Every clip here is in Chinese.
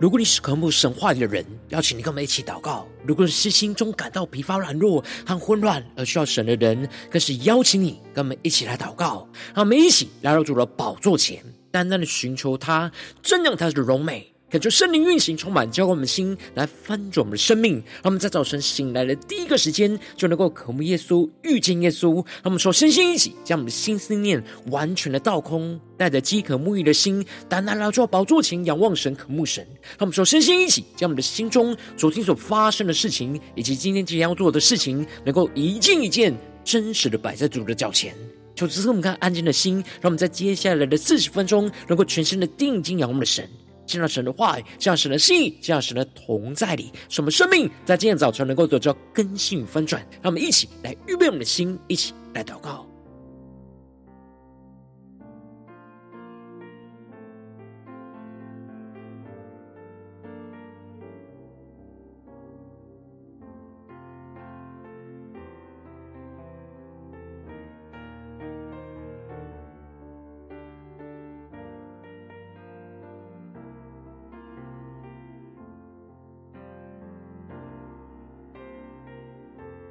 如果你是渴慕神话语的人，邀请你跟我们一起祷告；如果你是心中感到疲乏软弱和混乱而需要神的人，更是邀请你跟我们一起来祷告。让我们一起来到主的宝座前，单单的寻求他，瞻仰他的荣美。感受圣灵运行，充满，浇灌我们的心，来翻转我们的生命。让我们在早晨醒来的第一个时间，就能够渴慕耶稣，遇见耶稣。让我们说，身心一起，将我们的心思念完全的倒空，带着饥渴沐浴的心，单单来到宝座前，仰望神，渴慕神。让我们说，身心一起，将我们的心中昨天所发生的事情，以及今天即将要做的事情，能够一件一件真实的摆在主的脚前。求主赐我们看安静的心，让我们在接下来的四十分钟，能够全身的定睛仰望我们的神。见到神的话语，见到神的心意，见到神的同在里，使我们生命在今天早晨能够得到更新与翻转。让我们一起来预备我们的心，一起来祷告。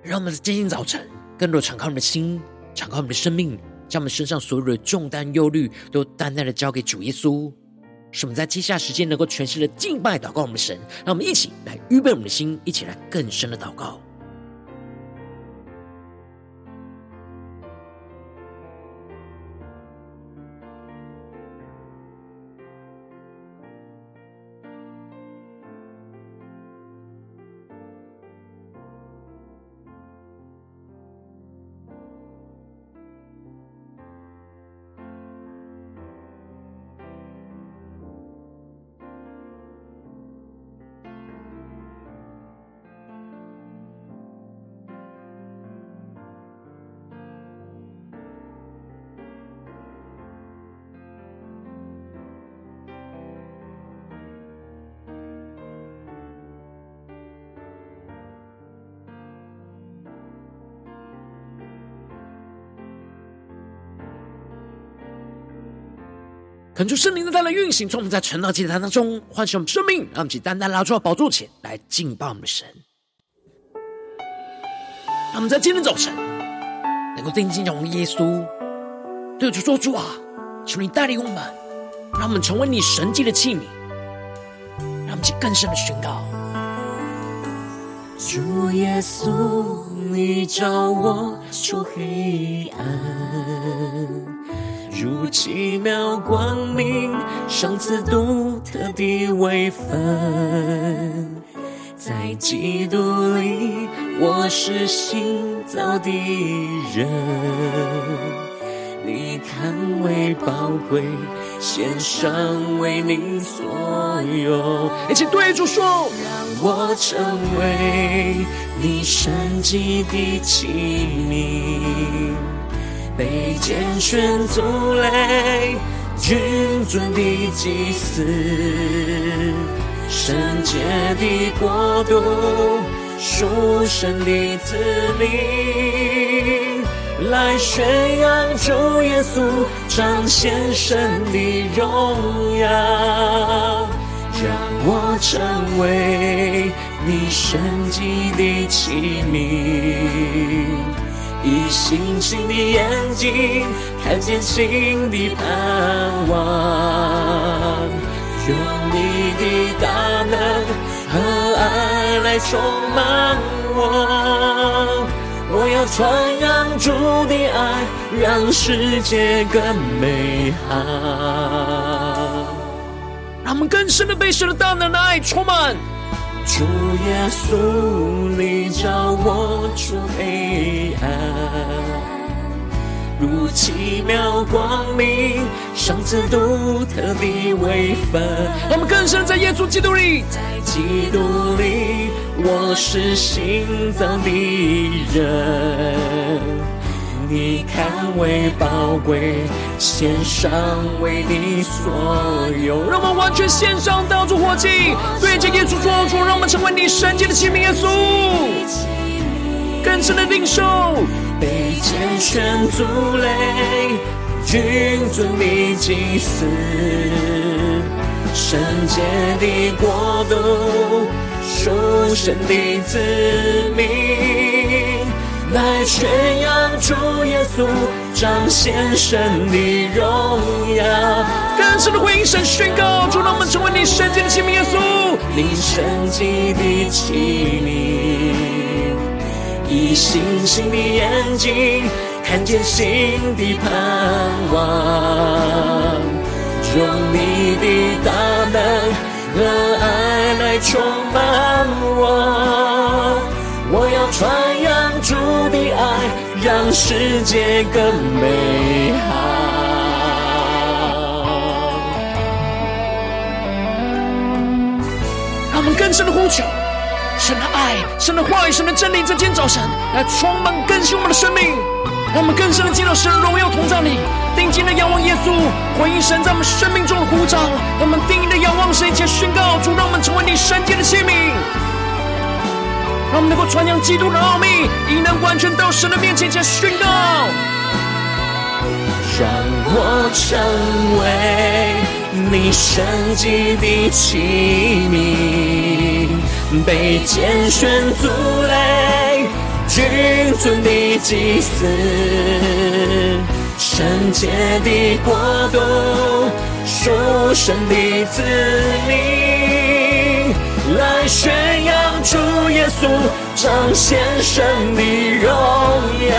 让我们在今天早晨更多敞开我们的心，敞开我们的生命，将我们身上所有的重担、忧虑都淡淡的交给主耶稣，使我们在接下来时间能够全心的敬拜、祷告我们的神。让我们一起来预备我们的心，一起来更深的祷告。求圣灵的大能运行，从我们在晨祷祭坛当中唤醒我们生命，让我们去单单拉出宝座前来敬拜我们的神。让我们在今天早晨能够定睛仰望耶稣，对主说：“主啊，求你带领我们，让我们成为你神迹的器皿，让我们去更深的宣告。”主耶稣，你照我出黑暗。如奇妙光明，赏赐独特的位分，在基督里，我是新造的人。你看为宝贵，献上为你所有。一起对主说，让我成为你神迹的器皿。被拣选族类，君尊的祭司，圣洁的国度，属神的子民，来宣扬主耶稣，彰显神的荣耀，让我成为你神迹的器皿。以星星的眼睛看见新的盼望，用你的大能和爱来充满我。我要传扬主的爱，让世界更美好。让我们更深的被神的大能的爱充满。主耶稣，你照我出黑暗，如奇妙光明，赏赐独特的位分。我们更深在耶稣基督里，在基督里，我是新造的人。你看为宝贵，献上为你所有。让我们完全献上，当作活祭，对着耶稣说出，让我们成为你圣洁的器皿。耶稣，更深的领受，被拣选族类，君尊你祭司，圣洁的国度，属神的子民，来宣扬主耶稣，彰显神的荣耀。更深的回应神宣告，主让我们成为你圣洁的器皿，耶稣，你圣洁的器皿，以星星的眼睛看见新的盼望。用你的大能和爱来充满我，我要传扬主的爱，让世界更美好。让我们更深的呼求，神的爱、神的话语、神的真理，在今天早晨来充满更新我们的生命。让我们更深的进入神的荣耀同在里，定睛的仰望耶稣，回应神在我们生命中的呼召。让我们定睛的仰望神，一起宣告：主，让我们成为你圣洁的器皿。让我们能够传扬基督的奥秘，以能完全到神的面前，一起宣告：让我成为你圣洁的器皿，被拣选族类。君尊的祭司，圣洁的国度，属神的子民，来宣扬主耶稣，彰显神的荣耀。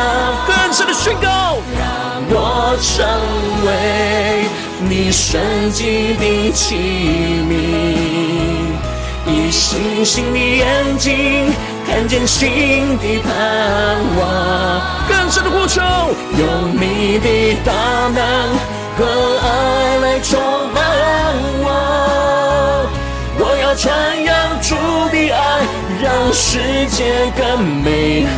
更深的宣告，让我成为你圣洁的器皿，以星星的眼睛。看见新的盼望，更深的呼求，用你的大能和爱来充满我。传扬主的爱，让世界更美好。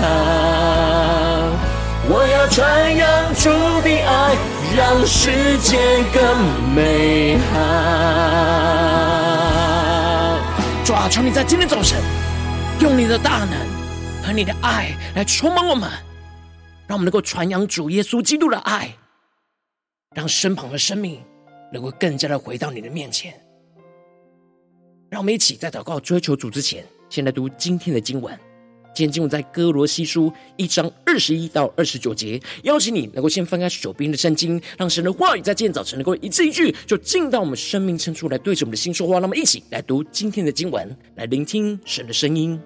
我要传扬主的爱，让世界更美好。主啊，求你在今天早晨。用你的大能和你的爱来充满我们，让我们能够传扬主耶稣基督的爱，让身旁的生命能够更加的回到你的面前。让我们一起在祷告追求主之前，先来读今天的经文。今天经文在哥罗西书一章二十一到二十九节。邀请你能够先翻开手边的圣经，让神的话语在今天早晨能够一字一句就进到我们生命深处来，对着我们的心说话。那么一起来读今天的经文，来聆听神的声音。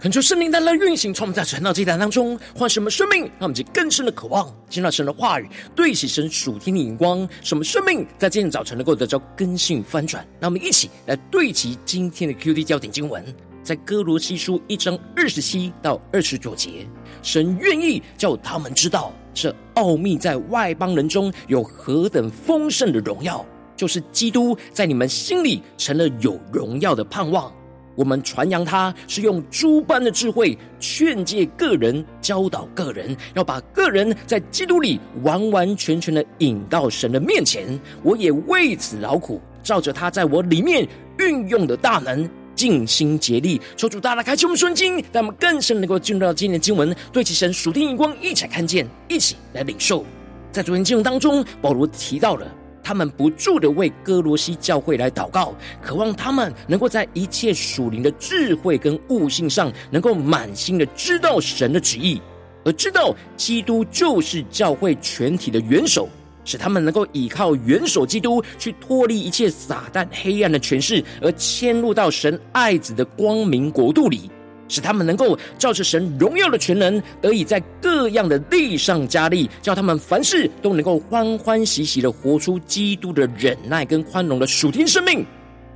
恳求圣灵带来运行，从我们在传道祭坛当中换什么生命，让我们去更深的渴望见到神的话语，对齐神属天的眼光，什么生命在今天早晨能够得到更新翻转。让我们一起来对齐今天的 QD 焦点经文，在哥罗西书一章二十七到二十九节，神愿意叫他们知道这奥秘在外邦人中有何等丰盛的荣耀，就是基督在你们心里成了有荣耀的盼望。我们传扬他是用诸般的智慧劝诫个人，教导个人，要把个人在基督里完完全全的引到神的面前。我也为此劳苦，照着他在我里面运用的大能，尽心竭力。求主大大开启我们顺经，让我们更深能够进入到今天的经文，对齐神属天眼光，一起看见，一起来领受。在昨天经文当中，保罗提到了。他们不住的为歌罗西教会来祷告，渴望他们能够在一切属灵的智慧跟悟性上，能够满心的知道神的旨意，而知道基督就是教会全体的元首，使他们能够依靠元首基督去脱离一切撒旦黑暗的权势，而迁入到神爱子的光明国度里。使他们能够照着神荣耀的全能，得以在各样的力上加力，叫他们凡事都能够欢欢喜喜的活出基督的忍耐跟宽容的属天生命。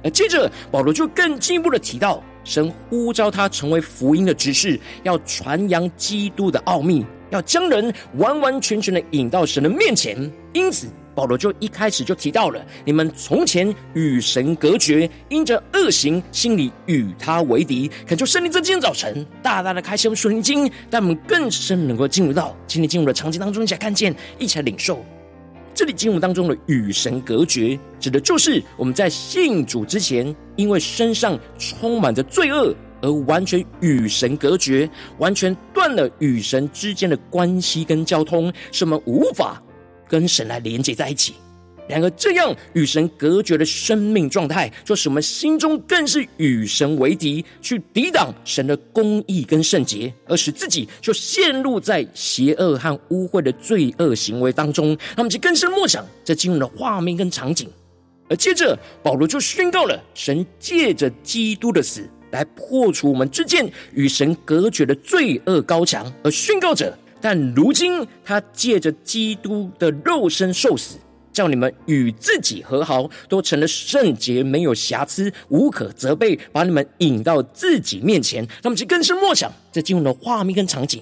而接着保罗就更进一步的提到，神呼召他成为福音的执事，要传扬基督的奥秘，要将人完完全全的引到神的面前。因此。保罗就一开始就提到了，你们从前与神隔绝，因着恶行，心里与他为敌。恳求圣灵在今天早晨大大的开启我们属灵经，让我们更深能够进入到今天进入的场景当中，一起来看见，一起来领受。这里经文当中的与神隔绝，指的就是我们在信主之前，因为身上充满着罪恶，而完全与神隔绝，完全断了与神之间的关系跟交通，使我们无法。跟神来连接在一起，然而这样与神隔绝的生命状态，就使我们心中更是与神为敌，去抵挡神的公义跟圣洁，而使自己就陷入在邪恶和污秽的罪恶行为当中。那么就更深默想这经文的画面跟场景，而接着保罗就宣告了神借着基督的死来破除我们之间与神隔绝的罪恶高墙，而宣告着。但如今，他借着基督的肉身受死，叫你们与自己和好，都成了圣洁，没有瑕疵，无可责备，把你们引到自己面前。那么，就更深默想这进入的画面跟场景。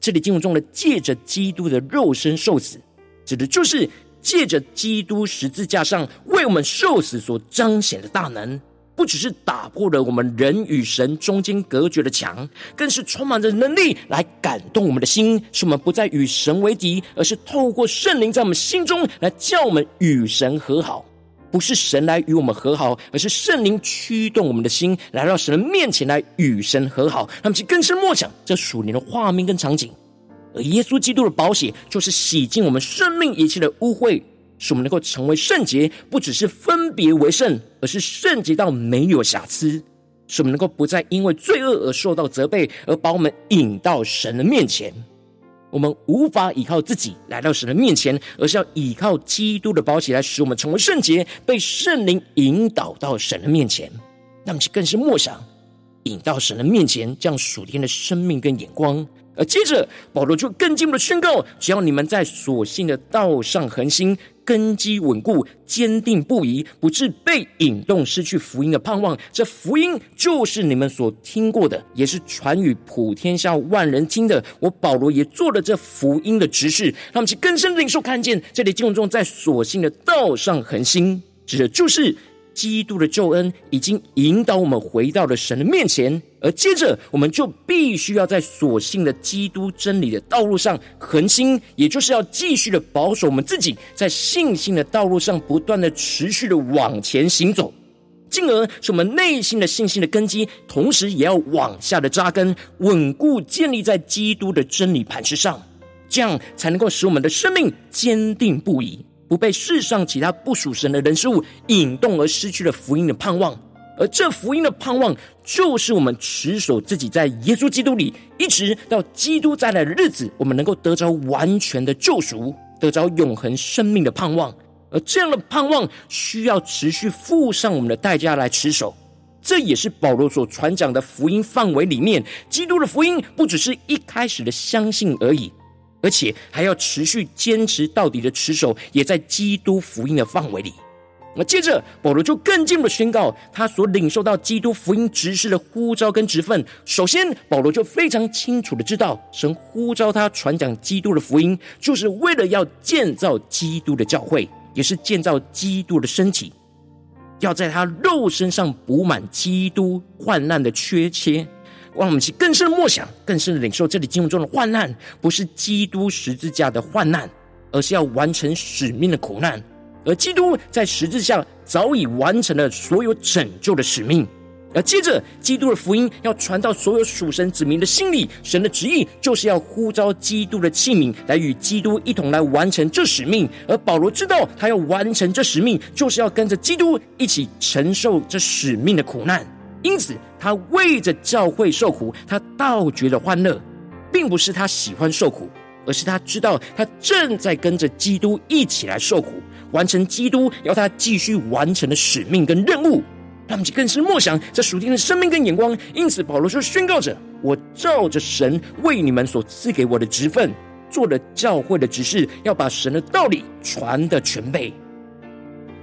这里进入中的借着基督的肉身受死，指的就是借着基督十字架上为我们受死所彰显的大能。不只是打破了我们人与神中间隔绝的墙，更是充满着能力来感动我们的心，使我们不再与神为敌，而是透过圣灵在我们心中来叫我们与神和好。不是神来与我们和好，而是圣灵驱动我们的心来到神的面前来与神和好。那么，其更深默想这属灵的画面跟场景，而耶稣基督的宝血就是洗净我们生命一切的污秽。使我们能够成为圣洁，不只是分别为圣，而是圣洁到没有瑕疵。使我们能够不再因为罪恶而受到责备，而把我们引到神的面前。我们无法依靠自己来到神的面前，而是要依靠基督的宝血来使我们成为圣洁，被圣灵引导到神的面前。那么，更是默想引到神的面前，这样属天的生命跟眼光。而接着，保罗就更进一步的宣告：只要你们在所信的道上恒心。根基稳固，坚定不移，不致被引动，失去福音的盼望。这福音就是你们所听过的，也是传与普天下万人听的。我保罗也做了这福音的执事，让我们去更深的领受看见。这里经文中，在所信的道上恒心，指的就是。基督的救恩已经引导我们回到了神的面前，而接着我们就必须要在所信的基督真理的道路上恒心，也就是要继续的保守我们自己，在信心的道路上不断的持续的往前行走，进而使我们内心的信心的根基，同时也要往下的扎根，稳固建立在基督的真理磐石上，这样才能够使我们的生命坚定不移。不被世上其他不属神的人事物引动而失去了福音的盼望，而这福音的盼望，就是我们持守自己在耶稣基督里，一直到基督再来的日子，我们能够得着完全的救赎，得着永恒生命的盼望。而这样的盼望，需要持续付上我们的代价来持守。这也是保罗所传讲的福音范围里面，基督的福音不只是一开始的相信而已，而且还要持续坚持到底的持守，也在基督福音的范围里。那接着，保罗就更进一步宣告他所领受到基督福音执事的呼召跟职分。首先，保罗就非常清楚的知道，神呼召他传讲基督的福音，就是为了要建造基督的教会，也是建造基督的身体，要在他肉身上补满基督患难的缺缺。让我们去更深的默想，更深的领受这里经文中的患难，不是基督十字架的患难，而是要完成使命的苦难。而基督在十字架早已完成了所有拯救的使命，而接着基督的福音要传到所有属神子民的心里，神的旨意就是要呼召基督的器皿来与基督一同来完成这使命。而保罗知道他要完成这使命，就是要跟着基督一起承受这使命的苦难，因此他为着教会受苦，他倒觉得欢乐，并不是他喜欢受苦，而是他知道他正在跟着基督一起来受苦。完成基督要他继续完成的使命跟任务，让我们更是默想这属天的生命跟眼光。因此，保罗说：“宣告着，我照着神为你们所赐给我的职分，做了教会的执事，要把神的道理传得全备。”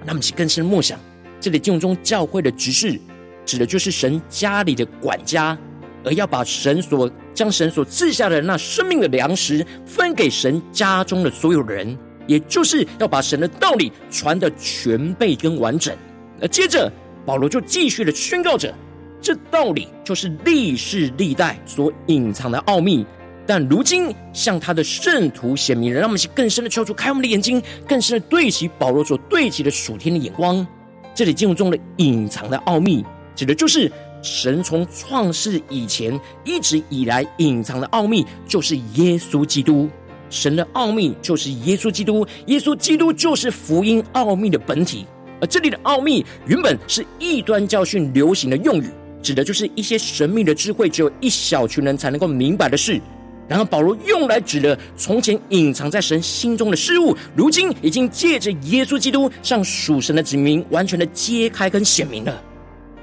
让我们更深默想，这里经文中教会的执事，指的就是神家里的管家，而要把神所将神所赐下的那生命的粮食分给神家中的所有人。也就是要把神的道理传的全备跟完整。那接着保罗就继续的宣告着，这道理就是历世历代所隐藏的奥秘，但如今向他的圣徒显明了。让我们去更深的求主开我们的眼睛，更深的对齐保罗所对齐的属天的眼光。这里进入中的隐藏的奥秘，指的就是神从创世以前一直以来隐藏的奥秘，就是耶稣基督。神的奥秘就是耶稣基督，耶稣基督就是福音奥秘的本体。而这里的奥秘原本是异端教训流行的用语，指的就是一些神秘的智慧，只有一小群人才能够明白的事。然后保罗用来指的从前隐藏在神心中的事物，如今已经借着耶稣基督向属神的子民完全的揭开跟显明了。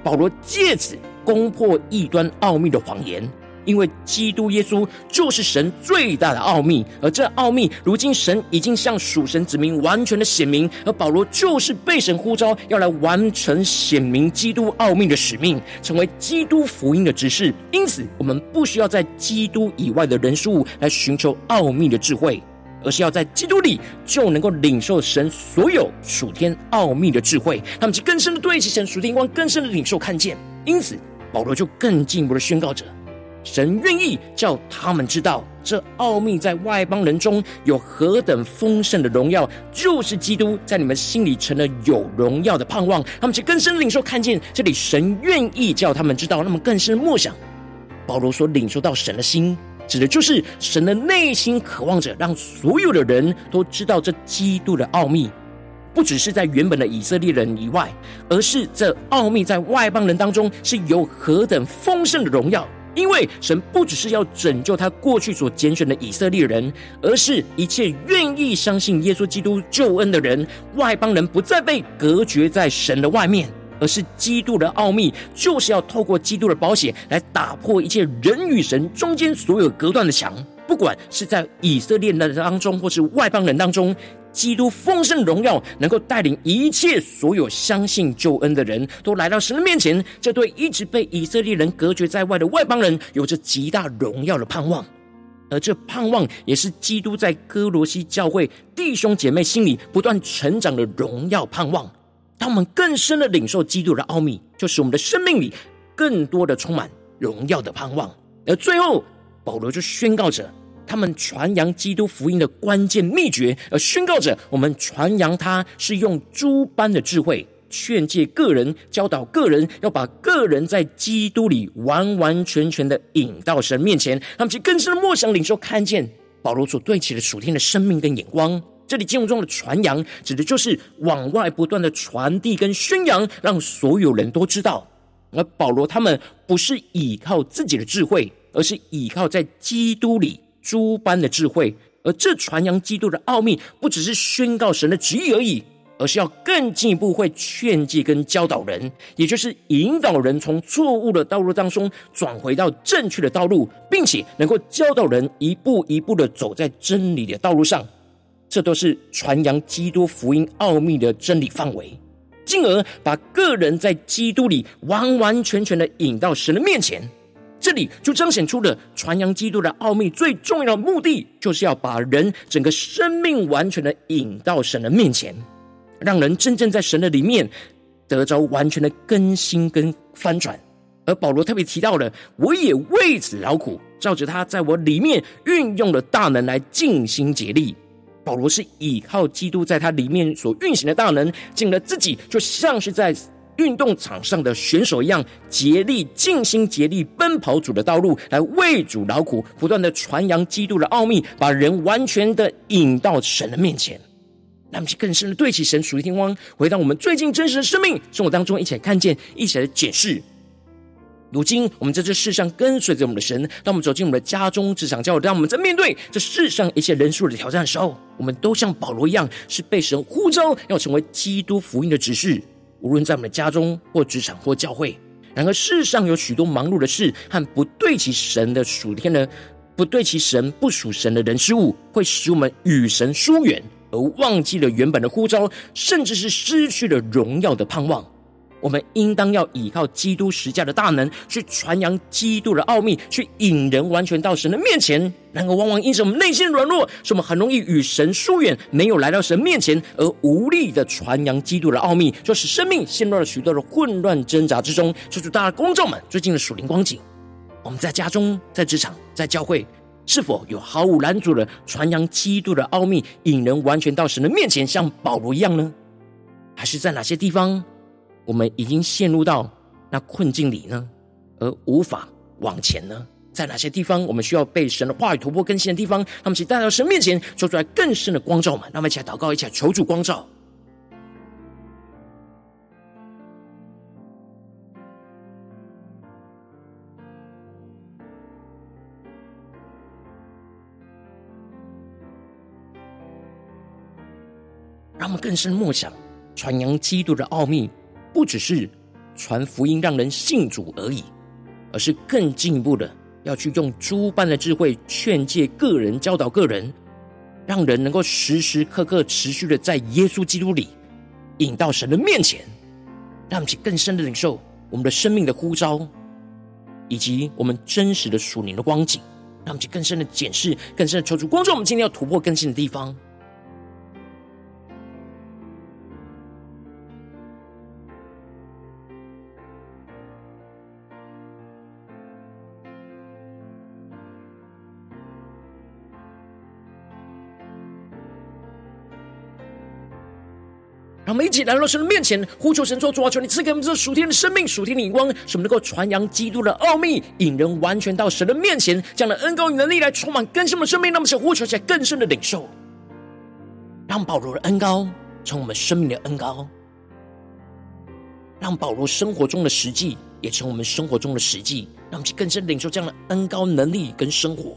保罗借此攻破异端奥秘的谎言。因为基督耶稣就是神最大的奥秘，而这奥秘如今神已经向属神子民完全的显明，而保罗就是被神呼召要来完成显明基督奥秘的使命，成为基督福音的指示。因此，我们不需要在基督以外的人事物来寻求奥秘的智慧，而是要在基督里就能够领受神所有属天奥秘的智慧，他们就更深的对齐神属天光，更深的领受看见。因此，保罗就更进一步的宣告着。神愿意叫他们知道，这奥秘在外邦人中有何等丰盛的荣耀，就是基督在你们心里成了有荣耀的盼望。他们就更深领受看见，这里神愿意叫他们知道，那么更深的默想。保罗所领受到神的心，指的就是神的内心渴望着让所有的人都知道这基督的奥秘，不只是在原本的以色列人以外，而是这奥秘在外邦人当中是有何等丰盛的荣耀。因为神不只是要拯救他过去所拣选的以色列人，而是一切愿意相信耶稣基督救恩的人，外邦人不再被隔绝在神的外面，而是基督的奥秘，就是要透过基督的保险来打破一切人与神中间所有隔断的墙，不管是在以色列人当中，或是外邦人当中。基督丰盛荣耀能够带领一切所有相信救恩的人都来到神的面前，这对一直被以色列人隔绝在外的外邦人有着极大荣耀的盼望，而这盼望也是基督在歌罗西教会弟兄姐妹心里不断成长的荣耀盼望。当我们更深的领受基督的奥秘，就使我们的生命里更多的充满荣耀的盼望。而最后，保罗就宣告着。他们传扬基督福音的关键秘诀，而宣告着我们传扬它是用诸般的智慧劝诫个人、教导个人，要把个人在基督里完完全全的引到神面前。他们其更深的默想领受看见保罗所对齐的属天的生命跟眼光。这里经文中的传扬，指的就是往外不断的传递跟宣扬，让所有人都知道。而保罗他们不是依靠自己的智慧，而是依靠在基督里。诸般的智慧，而这传扬基督的奥秘，不只是宣告神的旨意而已，而是要更进一步会劝诫跟教导人，也就是引导人从错误的道路当中转回到正确的道路，并且能够教导人一步一步的走在真理的道路上。这都是传扬基督福音奥秘的真理范围，进而把个人在基督里完完全全的引到神的面前。这里就彰显出了传扬基督的奥秘最重要的目的，就是要把人整个生命完全的引到神的面前，让人真正在神的里面得着完全的更新跟翻转。而保罗特别提到了，我也为此劳苦，照着他在我里面运用的大能来尽心竭力。保罗是倚靠基督在他里面所运行的大能，尽了自己就像是在。运动场上的选手一样，竭力、尽心竭力奔跑主的道路，来为主劳苦，不断的传扬基督的奥秘，把人完全的引到神的面前。那我们更深的对齐神属灵天光，回到我们最近真实的生命生活当中，一起来看见，一起来检视。如今我们在这世上跟随着我们的神，当我们走进我们的家中、职场、教会，当我们在面对这世上一切人数的挑战的时候，我们都像保罗一样，是被神呼召要成为基督福音的指示。无论在我们的家中或职场或教会，然而世上有许多忙碌的事和不对齐神的属天的、不对齐神不属神的人事物，会使我们与神疏远，而忘记了原本的呼召，甚至是失去了荣耀的盼望。我们应当要依靠基督十架的大能，去传扬基督的奥秘，去引人完全到神的面前。然而，往往因着我们内心软弱，使我们很容易与神疏远，没有来到神面前，而无力的传扬基督的奥秘，就使生命陷入了许多的混乱挣扎之中。求主大家光照们最近的属灵光景，我们在家中、在职场、在教会，是否有毫无拦阻的传扬基督的奥秘，引人完全到神的面前，像保罗一样呢？还是在哪些地方？我们已经陷入到那困境里呢，而无法往前呢？在哪些地方我们需要被神的话语突破更新的地方？那么请带到神面前，说出来更深的光照们。那么一起来祷告，一起来求主光照。让我们更深默想，传扬基督的奥秘。不只是传福音让人信主而已，而是更进一步的要去用诸般的智慧劝诫个人、教导个人，让人能够时时刻刻持续的在耶稣基督里引到神的面前，让我们去更深的领受我们的生命的呼召，以及我们真实的属灵的光景，让我们去更深的检视、更深的求主光照我们今天要突破更新的地方。一起来到神的面前，呼求神说：“主啊，求你赐给我们这属天的生命、属天的眼光，使我们能够传扬基督的奥秘，引人完全到神的面前，这样的恩膏与能力来充满更新的生命。让我们想呼求起来更深的领受，让保罗的恩膏成我们生命的恩膏，让保罗生活中的实际也成我们生活中的实际，让我们去更深领受这样的恩膏能力跟生活。”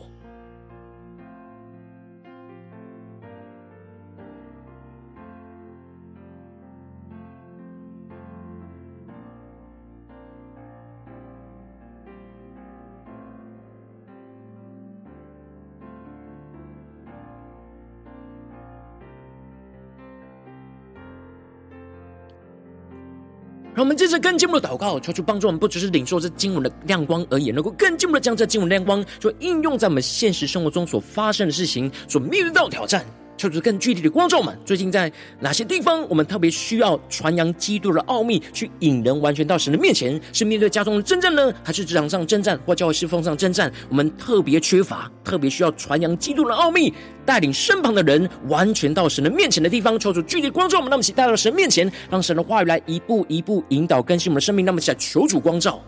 让我们接着更进一步的祷告，求主帮助我们，不只是领受这经文的亮光而已，能够更进一步的将这经文亮光，就应用在我们现实生活中所发生的事情，所面对到挑战。求主更具体的光照们，最近在哪些地方，我们特别需要传扬基督的奥秘，去引人完全到神的面前？是面对家中的征战呢，还是职场上征战，或教会侍奉上征战？我们特别缺乏，特别需要传扬基督的奥秘，带领身旁的人完全到神的面前的地方。求主具体的光照我们，那么一起带到神面前，让神的话语来一步一步引导更新我们的生命。那么一起来求主光照。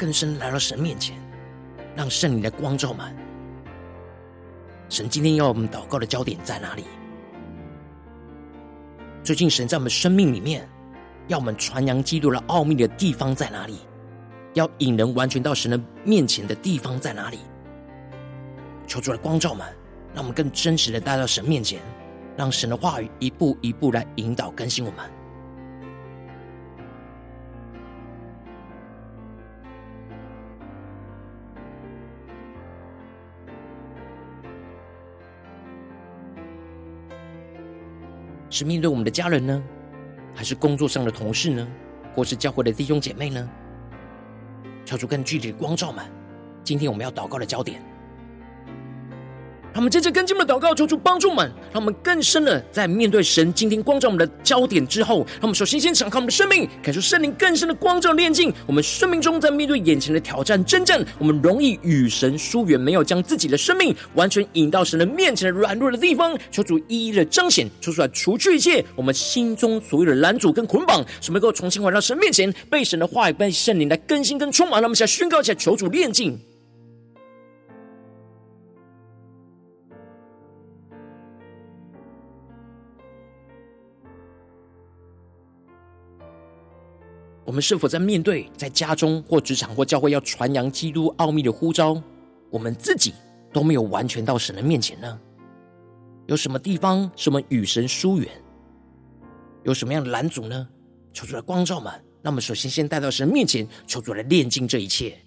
更深来到神面前，让圣灵的光照满。神今天要我们祷告的焦点在哪里？最近神在我们生命里面要我们传扬基督的奥秘的地方在哪里？要引人完全到神的面前的地方在哪里？求主来光照们，让我们更真实的带到神面前，让神的话语一步一步来引导更新我们。是面对我们的家人呢，还是工作上的同事呢，或是教会的弟兄姐妹呢？跳出更具体的光照们，今天我们要祷告的焦点。他们接着跟进我们的祷告，求主帮助们，让我们更深的在面对神今天光照我们的焦点之后，让我们首先先敞开我们的生命，感受圣灵更深的光照炼净。我们生命中在面对眼前的挑战征战，我们容易与神疏远，没有将自己的生命完全引到神的面前的软弱的地方，求主一一的彰显，求出来除去一切我们心中所有的拦阻跟捆绑，使我们能够重新回到神面前，被神的话语、被圣灵来更新跟充满。让我们现在宣告起来，求主炼净。我们是否在面对在家中或职场或教会要传扬基督奥秘的呼召，我们自己都没有完全到神的面前呢？有什么地方是我们与神疏远？有什么样的拦阻呢？求主来光照们，那么首先先带到神面前，求主来炼净这一切。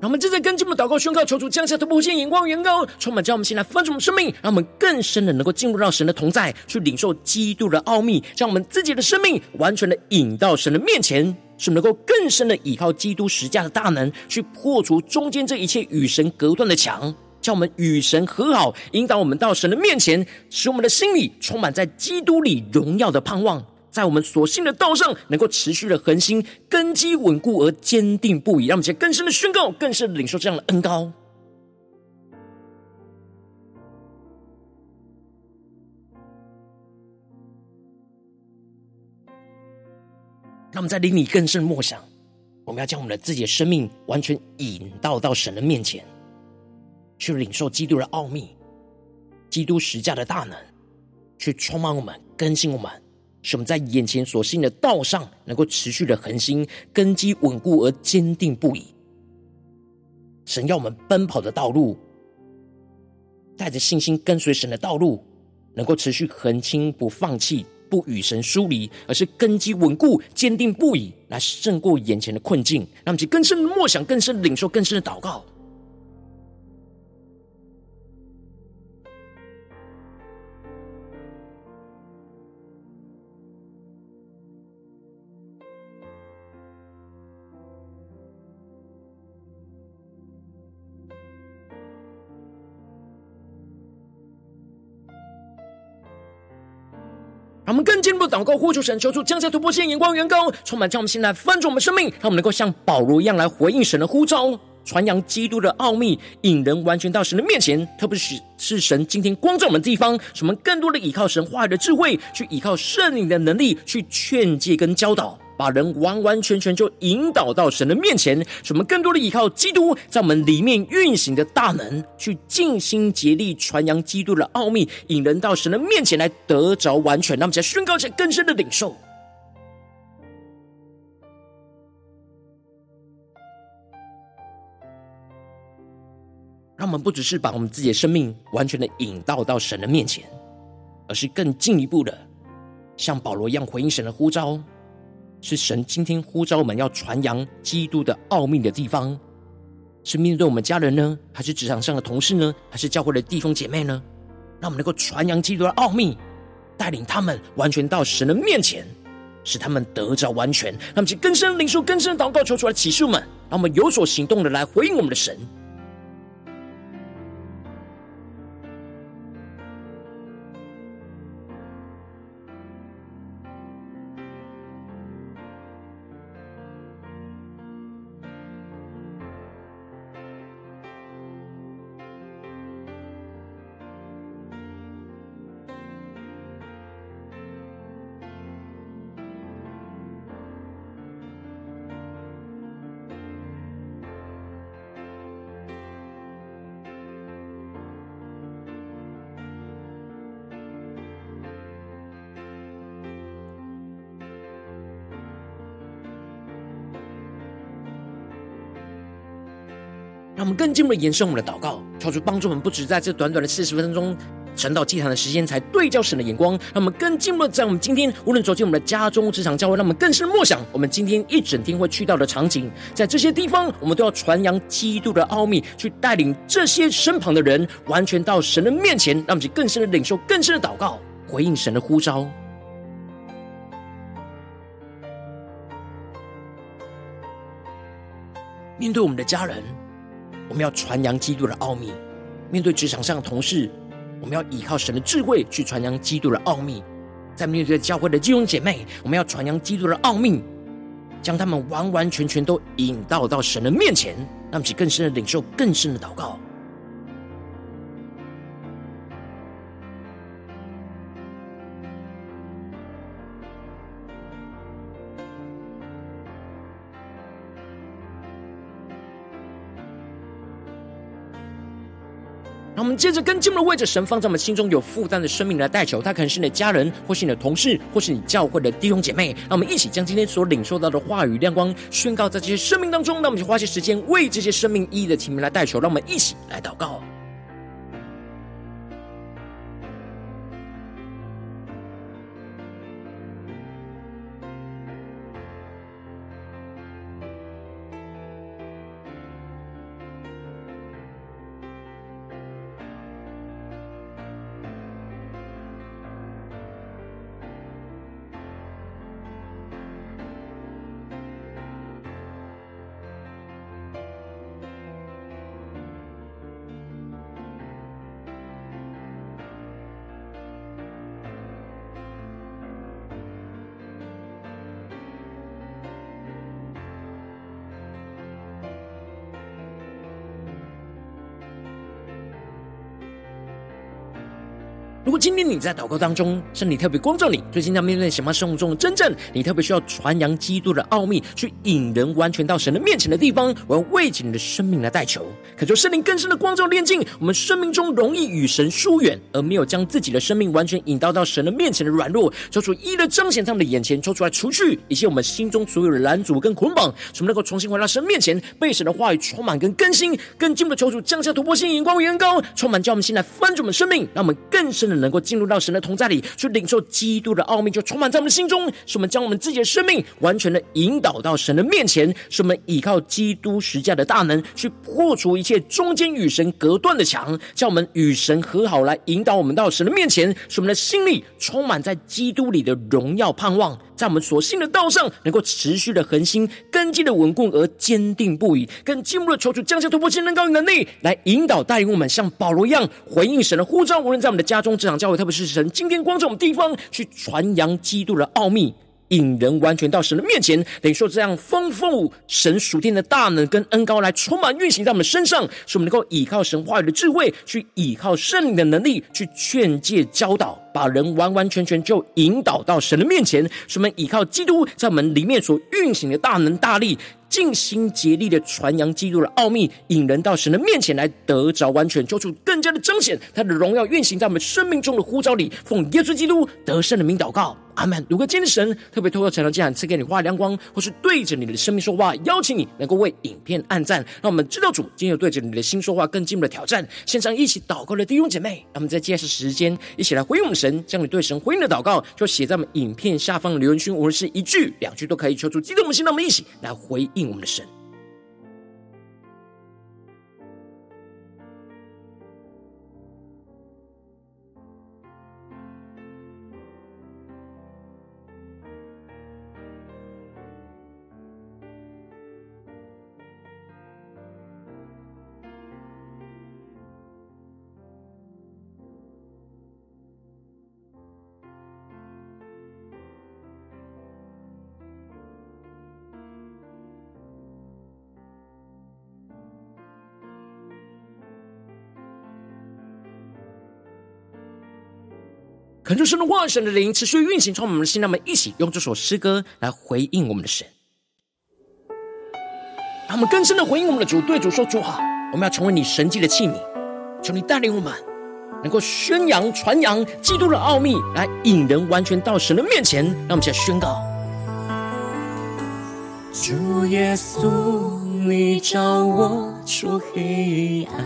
让我们正在跟进我们祷告宣告，求主降下突破性眼光，远高充满，将我们先来翻转我们生命，让我们更深的能够进入到神的同在，去领受基督的奥秘，将我们自己的生命完全的引到神的面前，使能够更深的依靠基督十架的大能，去破除中间这一切与神隔断的墙，叫我们与神和好，引导我们到神的面前，使我们的心里充满在基督里荣耀的盼望。在我们所信的道上，能够持续的恒心，根基稳固而坚定不移。让我们先更深的宣告，更深的领受这样的恩膏。让我们在灵里更深默想，我们要将我们的自己的生命完全引导到神的面前，去领受基督的奥秘，基督十架的大能，去充满我们，更新我们。使我们在眼前所信的道上，能够持续的恒心，根基稳固而坚定不移。神要我们奔跑的道路，带着信心跟随神的道路，能够持续恒心，不放弃，不与神疏离，而是根基稳固、坚定不移，来胜过眼前的困境。让我们去更深的默想，更深领受，更深的祷告。我们更进一步祷告，呼求神，求主降下突破线眼光，远高充满，将我们心来翻转我们生命，让我们能够像保罗一样来回应神的呼召，传扬基督的奥秘，引人完全到神的面前。特别是是神今天光照我们的地方，使我们更多的依靠神话语的智慧，去依靠圣灵的能力，去劝诫跟教导。把人完完全全就引导到神的面前，使我们更多的依靠基督在我们里面运行的大能，去尽心竭力传扬基督的奥秘，引人到神的面前来得着完全。那么，在宣告前更深的领受，让我们不只是把我们自己的生命完全的引导到神的面前，而是更进一步的，像保罗一样回应神的呼召。是神今天呼召我们要传扬基督的奥秘的地方，是面对我们家人呢，还是职场上的同事呢，还是教会的弟兄姐妹呢？让我们能够传扬基督的奥秘，带领他们完全到神的面前，使他们得着完全。让我们去更深领受、更深祷告，求出来启示我们，让我们有所行动的来回应我们的神。更进一步的延伸我们的祷告，求主帮助我们，不止在这短短的四十分钟晨祷祭坛的时间，才对焦神的眼光，让我们更进一步在我们今天无论走进我们的家中、职场、教会，让我们更深默想，我们今天一整天会去到的场景，在这些地方，我们都要传扬基督的奥秘，去带领这些身旁的人完全到神的面前，让我们更深的领受、更深的祷告，回应神的呼召。面对我们的家人，我们要传扬基督的奥秘；面对职场上的同事，我们要依靠神的智慧去传扬基督的奥秘；在面对教会的弟兄姐妹，我们要传扬基督的奥秘，将他们完完全全都引导到神的面前，让其更深的领受、更深的祷告。们接着跟进我们的位置，神放在我们心中有负担的生命来代求，他可能是你的家人，或是你的同事，或是你教会的弟兄姐妹。让我们一起将今天所领受到的话语亮光宣告在这些生命当中。那我们就花些时间为这些生命意义的题目来代求。让我们一起来祷告。如果今天你在祷告当中，圣灵特别光照你，最近在面对什么生活中的真正你特别需要传扬基督的奥秘，去引人完全到神的面前的地方，我要为着你的生命来代求，恳求圣灵更深的光照炼净我们生命中容易与神疏远，而没有将自己的生命完全引导到神的面前的软弱，求主一的彰显在我们的眼前，抽出来除去一切我们心中所有的拦阻跟捆绑，使我们能够重新回到神面前，被神的话语充满跟更新，更进一步的求主降下突破性眼光与恩膏，充满叫我们心来翻转我们生命，让我们更深能够进入到神的同在里，去领受基督的奥秘，就充满在我们心中，使我们将我们自己的生命完全的引导到神的面前，使我们依靠基督十架的大能，去破除一切中间与神隔断的墙，叫我们与神和好，来引导我们到神的面前，使我们的心里充满在基督里的荣耀盼望。在我们所信的道上，能够持续的恒心，根基的稳固而坚定不移，更进一步的求主降下突破性能高与能力，来引导带领我们，像保罗一样回应神的呼召。无论在我们的家中、职场、教会，特别是神今天光照我们地方，去传扬基督的奥秘。引人完全到神的面前，等于说这样丰富神属天的大能跟恩膏来充满运行在我们身上，使我们能够依靠神话语的智慧，去依靠圣灵的能力，去劝诫教导，把人完完全全就引导到神的面前。使我们依靠基督在我们里面所运行的大能大力，尽心竭力的传扬基督的奥秘，引人到神的面前来得着完全，求主更加的彰显他的荣耀运行在我们生命中的呼召里。奉耶稣基督得胜的名祷告。阿门。如果今天神特别透过晨祷祭坛赐给你话语亮光，或是对着你的生命说话，邀请你能够为影片按赞，让我们知道主今天有对着你的心说话，更进一步的挑战。线上一起祷告的弟兄姐妹，让我们在接下来时间一起来回应我们神，将你对神回应的祷告就写在我们影片下方的留言区，无论是一句两句都可以，求主激动我们心，让我们一起来回应我们的神。恳求神的话语、神的灵持续运行，从我们的心，让我们一起用这首诗歌来回应我们的神，让我们更深的回应我们的主，对主说：“主啊，我们要成为你神迹的器皿，求你带领我们，能够宣扬、传扬基督的奥秘，来引人完全到神的面前。”让我们一起来宣告：主耶稣。你照我出黑暗，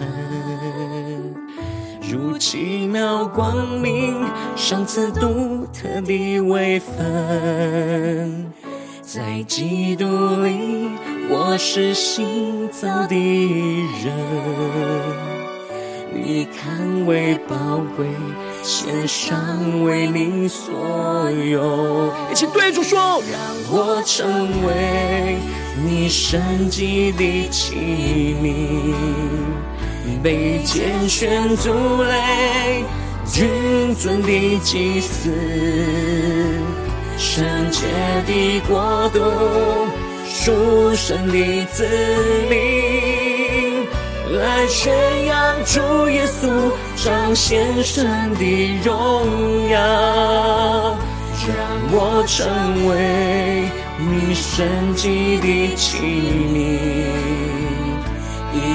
如奇妙光明，赏赐独特的微分，在基督里我是新造的人。你看为宝贵，献上为你所有。一起对主说，让我成为你圣洁的器皿，被拣选族类，君尊的祭司，圣洁的国度，属神的子民。来宣扬主耶稣彰显神的荣耀，让我成为你圣洁的器皿，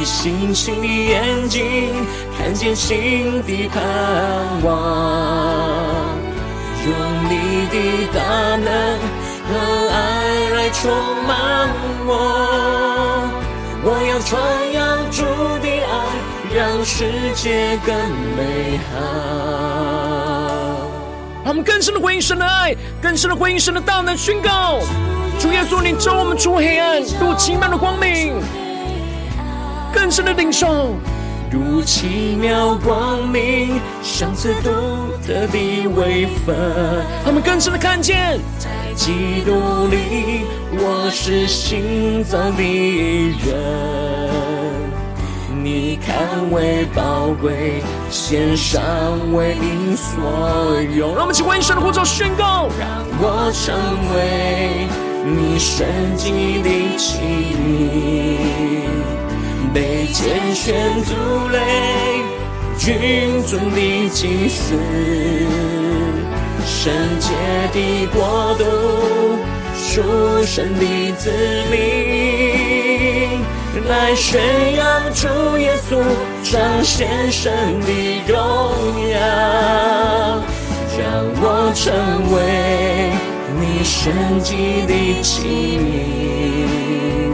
星星的眼睛看见新的盼望，用你的大能和爱来充满我，我要传扬主。让世界更美好。让我们更深的回应神的爱，更深的回应神的大能宣告：主耶稣，你照我们出黑暗，入奇妙的光明。更深的领受，如奇妙光明，像刺独特的微分。让我们更深的看见，在基督里，我是新造的人。你看为宝贵，献上为你所有。让我们起欢迎神的呼召宣告，让我成为你圣洁的器皿，被拣选族类，君尊的祭司，圣洁的国度，属神的子民。来宣扬主耶稣彰显神的荣耀，让我成为你圣洁的器皿，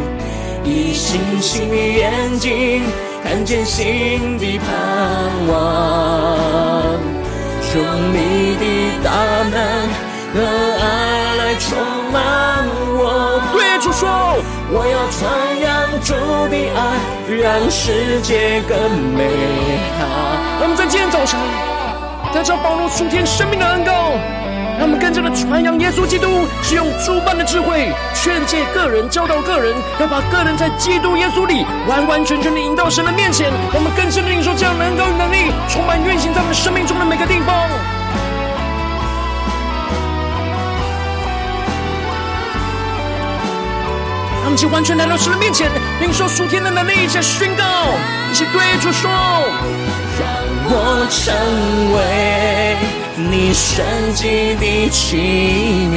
以星星的眼睛看见新的盼望，用你的大能和爱来充满我。对主说，我要传扬。主的爱让世界更美好。让我们在今天早晨，得着保罗属天生命的恩膏，让我们更加的传扬耶稣基督，是用诸般的智慧劝诫个人、教导个人，要把个人在基督耶稣里完完全全的引到神的面前。我们更深的领受这样的恩膏与能力，充满运行在我们生命中的每个地方。让我们一起完全来到神的面前，领受属天的能力，一起宣告，一起对主说：让我成为你圣洁的器皿，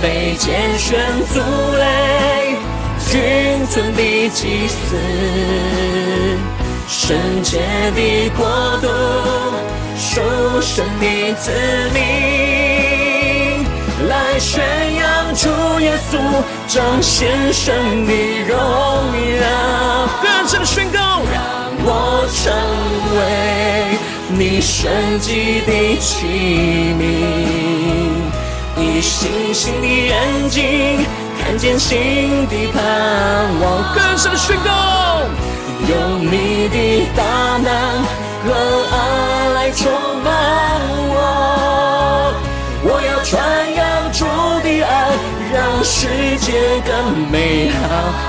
被拣选族类，君尊的祭司，圣洁的国度，属神的子民，来宣扬主耶稣。彰显神的荣耀，更深的宣告，我成为你神迹的器皿，以星星的眼睛看见新的盼望。更深宣告，用你的大能和爱来充满更美好。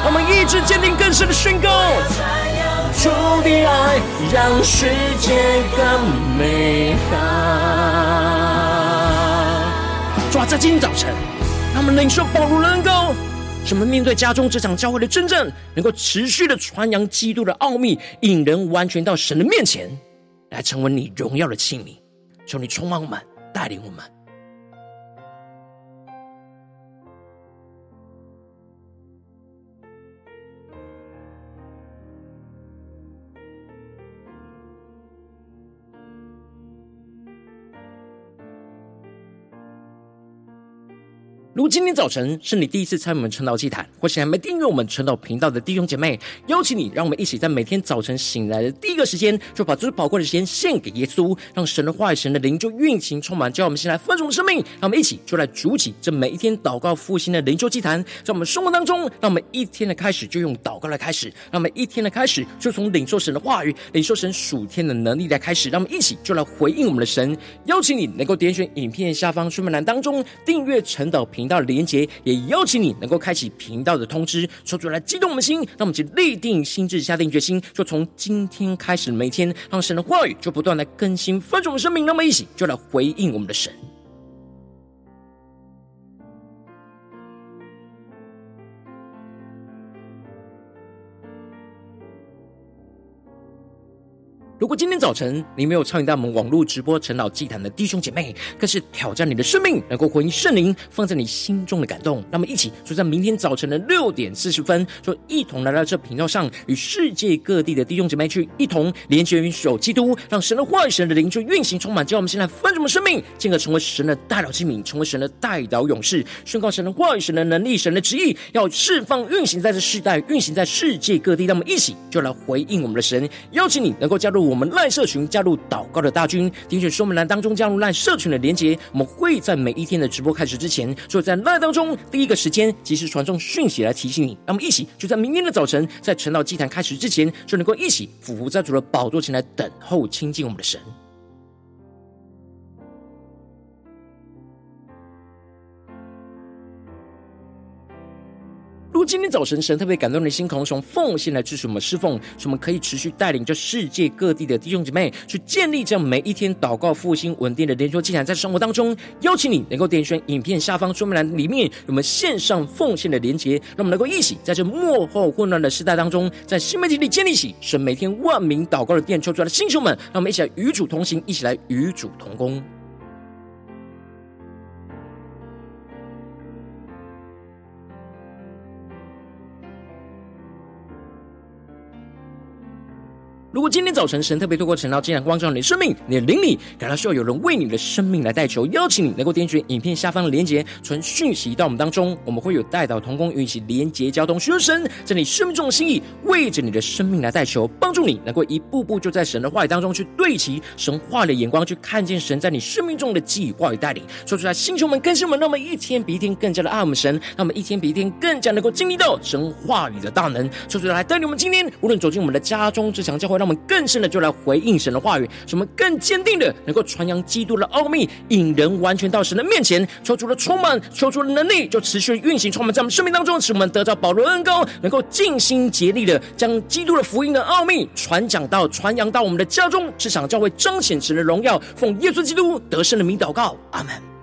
我们一直坚定更深的宣告：传扬主的爱，让世界更美好。抓，在今天早晨，让我们领受保罗的恩膏，使我们面对家中这场教会的真正，能够持续的传扬基督的奥秘，引人完全到神的面前，来成为你荣耀的器皿。求你充满我们，带领我们。如今天早晨是你第一次参与我们晨祷祭坛，或是还没订阅我们晨祷频道的弟兄姐妹，邀请你，让我们一起在每天早晨醒来的第一个时间，就把最宝贵的时间献给耶稣，让神的话语、神的灵就运行充满，叫我们先来丰盛的生命。让我们一起就来主起这每一天祷告复兴的灵修祭坛，在我们生活当中，让我们一天的开始就用祷告来开始，让我们一天的开始就从领受神的话语、领受神属天的能力来开始，让我们一起就来回应我们的神。邀请你能够点选影片下方说明栏当中订阅晨祷频道的连接，也邀请你能够开启频道的通知，说出来激动我们的心，让我们去立定心智，下定决心，就从今天开始每天，让神的话语就不断来更新翻转我们生命，那么一起就来回应我们的神。早晨你没有参与到我们网络直播陈老祭坛的弟兄姐妹，更是挑战你的生命，能够回应圣灵放在你心中的感动。那么，一起就在明天早晨的六点四十分，就一同来到这频道上，与世界各地的弟兄姐妹去一同连接于守基督，让神的话语、神的灵就运行充满。叫我们现在分什么生命，进而成为神的代祷器皿，成为神的代祷勇士，宣告神的话语、神的能力、神的旨意，要释放运行在这世代，运行在世界各地。那么，一起就来回应我们的神，邀请你能够加入。我们赖社群加入祷告的大军，点选说明栏当中加入赖社群的连结。我们会在每一天的直播开始之前，就在赖当中第一个时间及时传送讯息来提醒你。让我们一起就在明天的早晨，在晨祷祭坛开始之前，就能够一起俯伏在主的宝座前来等候亲近我们的神。如今天早晨神特别感动你的心，可能从奉献来支持我们侍奉，使我们可以持续带领着世界各地的弟兄姐妹去建立这样每一天祷告复兴稳定的连结祭坛，在生活当中邀请你能够点选影片下方说明栏里面我们线上奉献的连结，让我们能够一起在这幕后混乱的时代当中，在新媒体里建立起神每天万名祷告的殿，求主的星球们，让我们一起来与主同行，一起来与主同工。如果今天早晨神特别透过晨祷祭坛光照你的生命，你的灵里感到需要有人为你的生命来代求，邀请你能够点选影片下方的连结，传讯息到我们当中，我们会有代祷同工与一起连结交通，寻求神在你生命中的心意，为着你的生命来代求，帮助你能够一步步就在神的话语当中去对齐神话的眼光，去看见神在你生命中的计划与带领。说出来，星球们、更新们，让我们一天比一天更加的爱我们神，让我们一天比一天更加能够经历到神话语的大能。说出来，带领我们今天无论走进我们的家中、职场、教会，让我们更深的就来回应神的话语，使我们更坚定的能够传扬基督的奥秘，引人完全到神的面前。求主的充满，求主的能力就持续运行充满在我们生命当中，使我们得到保罗恩膏，能够尽心竭力的将基督的福音的奥秘传讲到、传扬到我们的家中、职场、教会，彰显神的荣耀。奉耶稣基督得胜的名祷告，阿门。